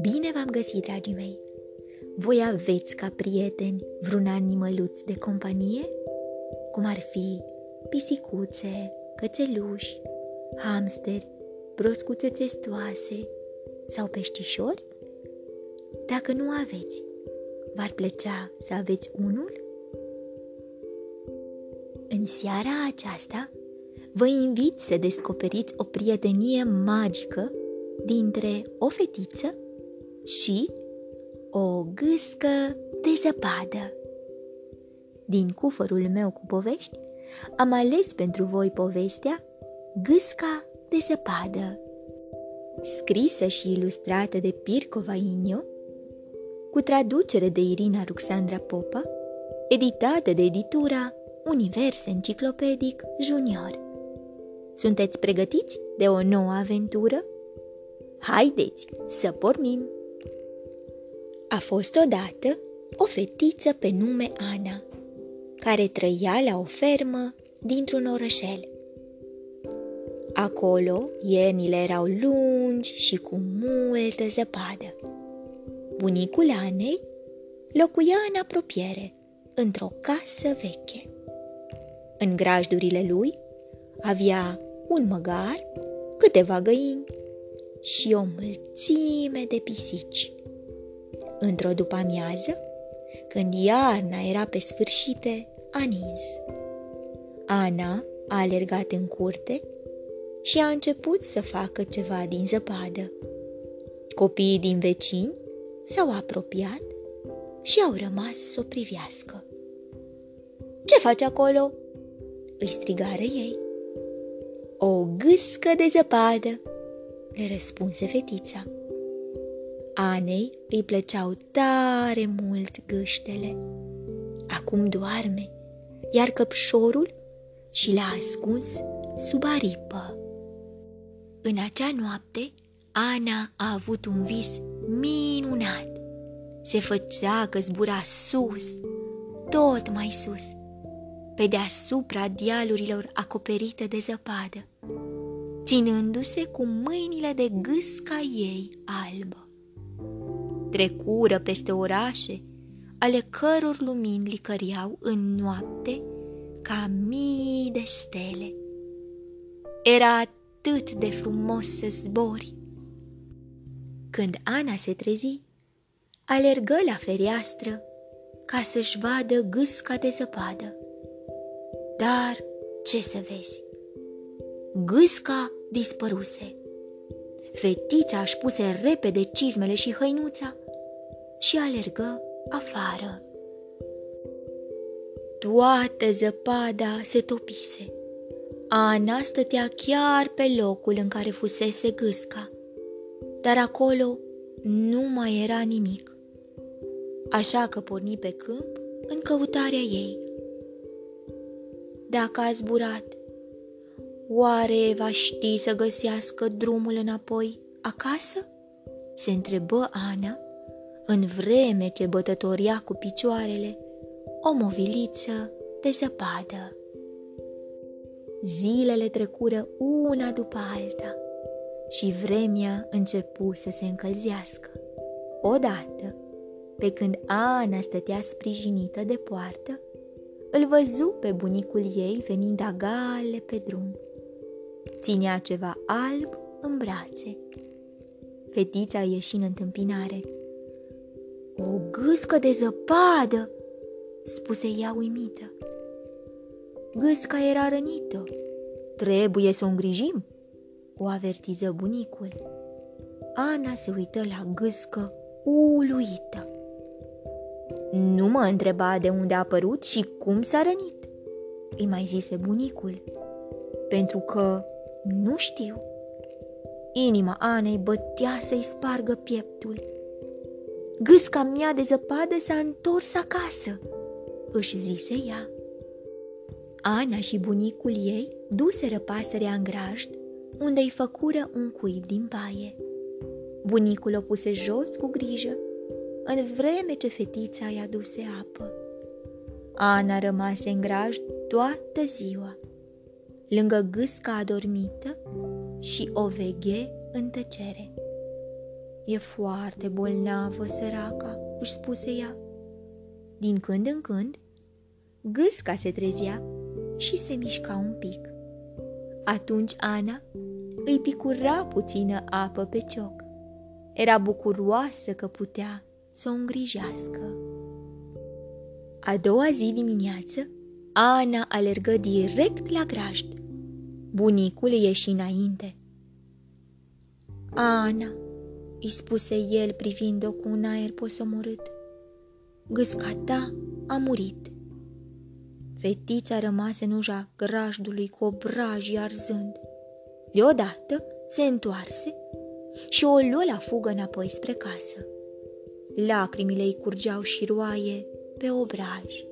Bine v-am găsit, dragii mei! Voi aveți ca prieteni vreun animăluț de companie? Cum ar fi pisicuțe, cățeluși, hamsteri, broscuțe testoase sau peștișori? Dacă nu aveți, v-ar plăcea să aveți unul? În seara aceasta, vă invit să descoperiți o prietenie magică dintre o fetiță și o gâscă de zăpadă. Din cufărul meu cu povești, am ales pentru voi povestea Gâsca de zăpadă, scrisă și ilustrată de Pirco Vainio, cu traducere de Irina Ruxandra Popa, editată de editura Univers Enciclopedic Junior. Sunteți pregătiți de o nouă aventură? Haideți să pornim! A fost odată o fetiță pe nume Ana, care trăia la o fermă dintr-un orășel. Acolo iernile erau lungi și cu multă zăpadă. Bunicul Anei locuia în apropiere, într-o casă veche. În grajdurile lui avea un măgar, câteva găini și o mulțime de pisici. Într-o după-amiază, când iarna era pe sfârșite, a nins. Ana a alergat în curte și a început să facă ceva din zăpadă. Copiii din vecini s-au apropiat și au rămas să o privească. Ce faci acolo?" îi strigară ei. O gâscă de zăpadă, le răspunse fetița. Anei îi plăceau tare mult gâștele. Acum doarme, iar căpșorul și l-a ascuns sub aripă. În acea noapte, Ana a avut un vis minunat. Se făcea că zbura sus, tot mai sus, pe deasupra dialurilor acoperite de zăpadă, ținându-se cu mâinile de gâsca ei albă. Trecură peste orașe, ale căror lumini licăriau în noapte ca mii de stele. Era atât de frumos să zbori. Când Ana se trezi, alergă la fereastră ca să-și vadă gâsca de zăpadă. Dar ce să vezi? Gâsca dispăruse. Fetița își puse repede cizmele și hăinuța și alergă afară. Toată zăpada se topise. Ana stătea chiar pe locul în care fusese gâsca, dar acolo nu mai era nimic. Așa că porni pe câmp în căutarea ei. Dacă a zburat, oare va ști să găsească drumul înapoi acasă? Se întrebă Ana, în vreme ce bătătoria cu picioarele o moviliță de zăpadă. Zilele trecură una după alta și vremea începu să se încălzească. Odată, pe când Ana stătea sprijinită de poartă, îl văzu pe bunicul ei venind agale pe drum. Ținea ceva alb în brațe. Fetița ieși în întâmpinare. O gâscă de zăpadă!" spuse ea uimită. Gâsca era rănită. Trebuie să o îngrijim, o avertiză bunicul. Ana se uită la gâscă uluită. Nu mă întreba de unde a apărut și cum s-a rănit, îi mai zise bunicul, pentru că nu știu. Inima Anei bătea să-i spargă pieptul. Gâsca mea de zăpadă s-a întors acasă, își zise ea. Ana și bunicul ei duseră pasărea în grajd, unde îi făcură un cuib din paie. Bunicul o puse jos cu grijă, în vreme ce fetița i-a duse apă. Ana rămase în grajd toată ziua. lângă gâsca adormită și o veghe în tăcere. E foarte bolnavă, săraca, își spuse ea. Din când în când, gâsca se trezea și se mișca un pic. Atunci Ana îi picura puțină apă pe cioc. Era bucuroasă că putea să o îngrijească. A doua zi dimineață, Ana alergă direct la grajd. Bunicul ieși înainte. Ana, îi spuse el privind-o cu un aer posomorât, gâsca ta a murit. Fetița rămase în ușa grajdului cu obrajii arzând. Deodată se întoarse și o luă la fugă înapoi spre casă. Lacrimile îi curgeau și roaie pe obraj.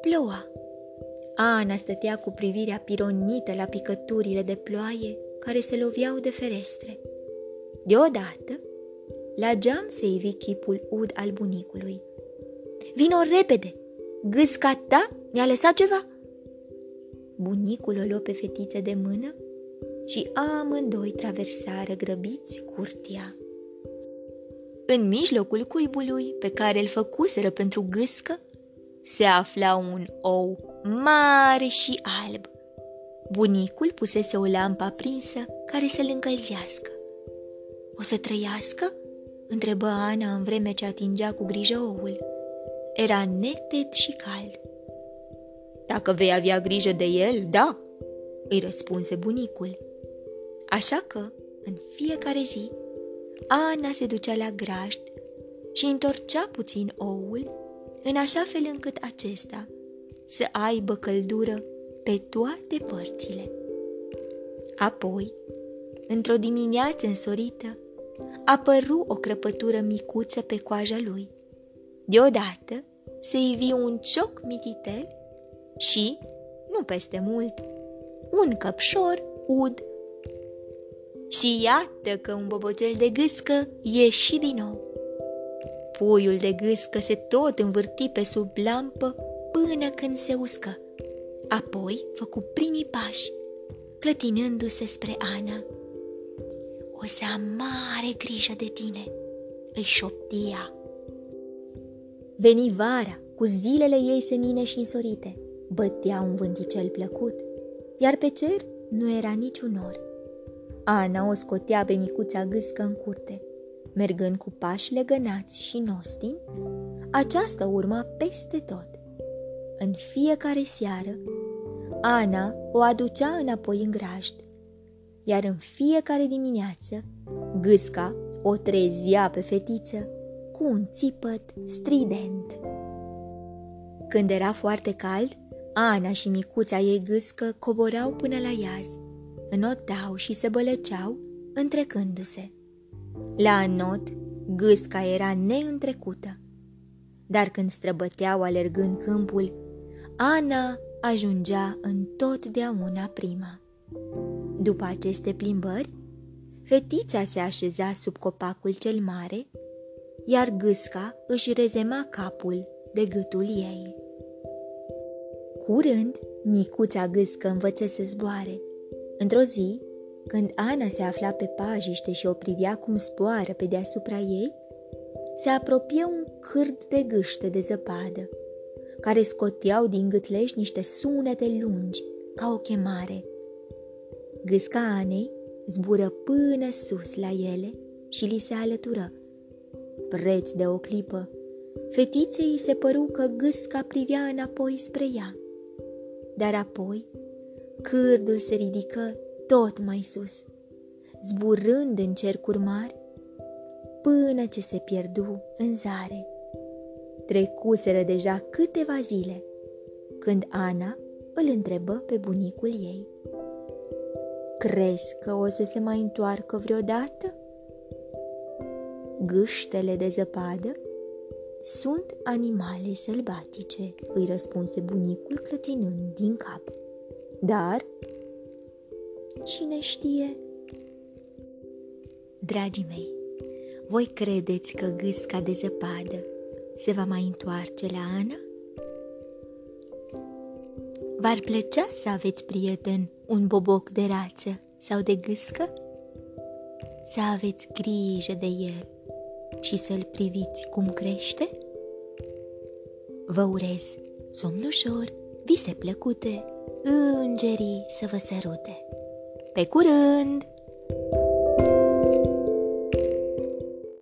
Ploua. Ana stătea cu privirea pironită la picăturile de ploaie care se loveau de ferestre. Deodată, la geam se ivi chipul ud al bunicului. Vino repede! Gâsca ta ne-a lăsat ceva!" Bunicul o luă pe fetiță de mână și amândoi traversară grăbiți curtea. În mijlocul cuibului pe care îl făcuseră pentru gâscă, se afla un ou mare și alb. Bunicul pusese o lampă aprinsă care să-l încălzească. O să trăiască?" întrebă Ana în vreme ce atingea cu grijă oul. Era neted și cald. Dacă vei avea grijă de el, da, îi răspunse bunicul. Așa că, în fiecare zi, Ana se ducea la grajd și întorcea puțin oul, în așa fel încât acesta să aibă căldură pe toate părțile. Apoi, într-o dimineață însorită, apăru o crăpătură micuță pe coaja lui. Deodată se ivi un cioc mititel și, nu peste mult, un căpșor ud. Și iată că un bobocel de gâscă ieși din nou. Puiul de gâscă se tot învârti pe sub lampă până când se uscă. Apoi făcu primii pași, clătinându-se spre Ana. O să am mare grijă de tine, îi șoptia. Veni vara, cu zilele ei senine și însorite. Bătea un vânticel plăcut, iar pe cer nu era niciun nor. Ana o scotea pe micuța gâscă în curte. Mergând cu pași legănați și nostini, aceasta urma peste tot. În fiecare seară, Ana o aducea înapoi în grajd, iar în fiecare dimineață, gâsca o trezea pe fetiță cu un țipăt strident. Când era foarte cald, Ana și micuța ei gâscă coborau până la iaz, înotau și se bălăceau, întrecându-se. La înot, gâsca era neîntrecută, dar când străbăteau alergând câmpul, Ana ajungea întotdeauna prima. După aceste plimbări, fetița se așeza sub copacul cel mare, iar gâsca își rezema capul de gâtul ei. Curând, micuța gâscă învăță să zboare. Într-o zi, când Ana se afla pe pajiște și o privea cum zboară pe deasupra ei, se apropie un cârd de gâște de zăpadă, care scoteau din gâtleș niște sunete lungi, ca o chemare. Gâsca Anei zbură până sus la ele și li se alătură. Preț de o clipă, fetiței se păru că gâsca privea înapoi spre ea. Dar apoi, cârdul se ridică tot mai sus, zburând în cercuri mari, până ce se pierdu în zare. Trecuseră deja câteva zile, când Ana îl întrebă pe bunicul ei. Crezi că o să se mai întoarcă vreodată? Gâștele de zăpadă sunt animale sălbatice, îi răspunse bunicul clătinând din cap. Dar, cine știe? Dragii mei, voi credeți că gâsca de zăpadă se va mai întoarce la Ana? V-ar plăcea să aveți prieten un boboc de rață sau de gâscă? Să aveți grijă de el și să-l priviți cum crește? Vă urez somn ușor, vise plăcute, îngerii să vă sărute. Pe curând!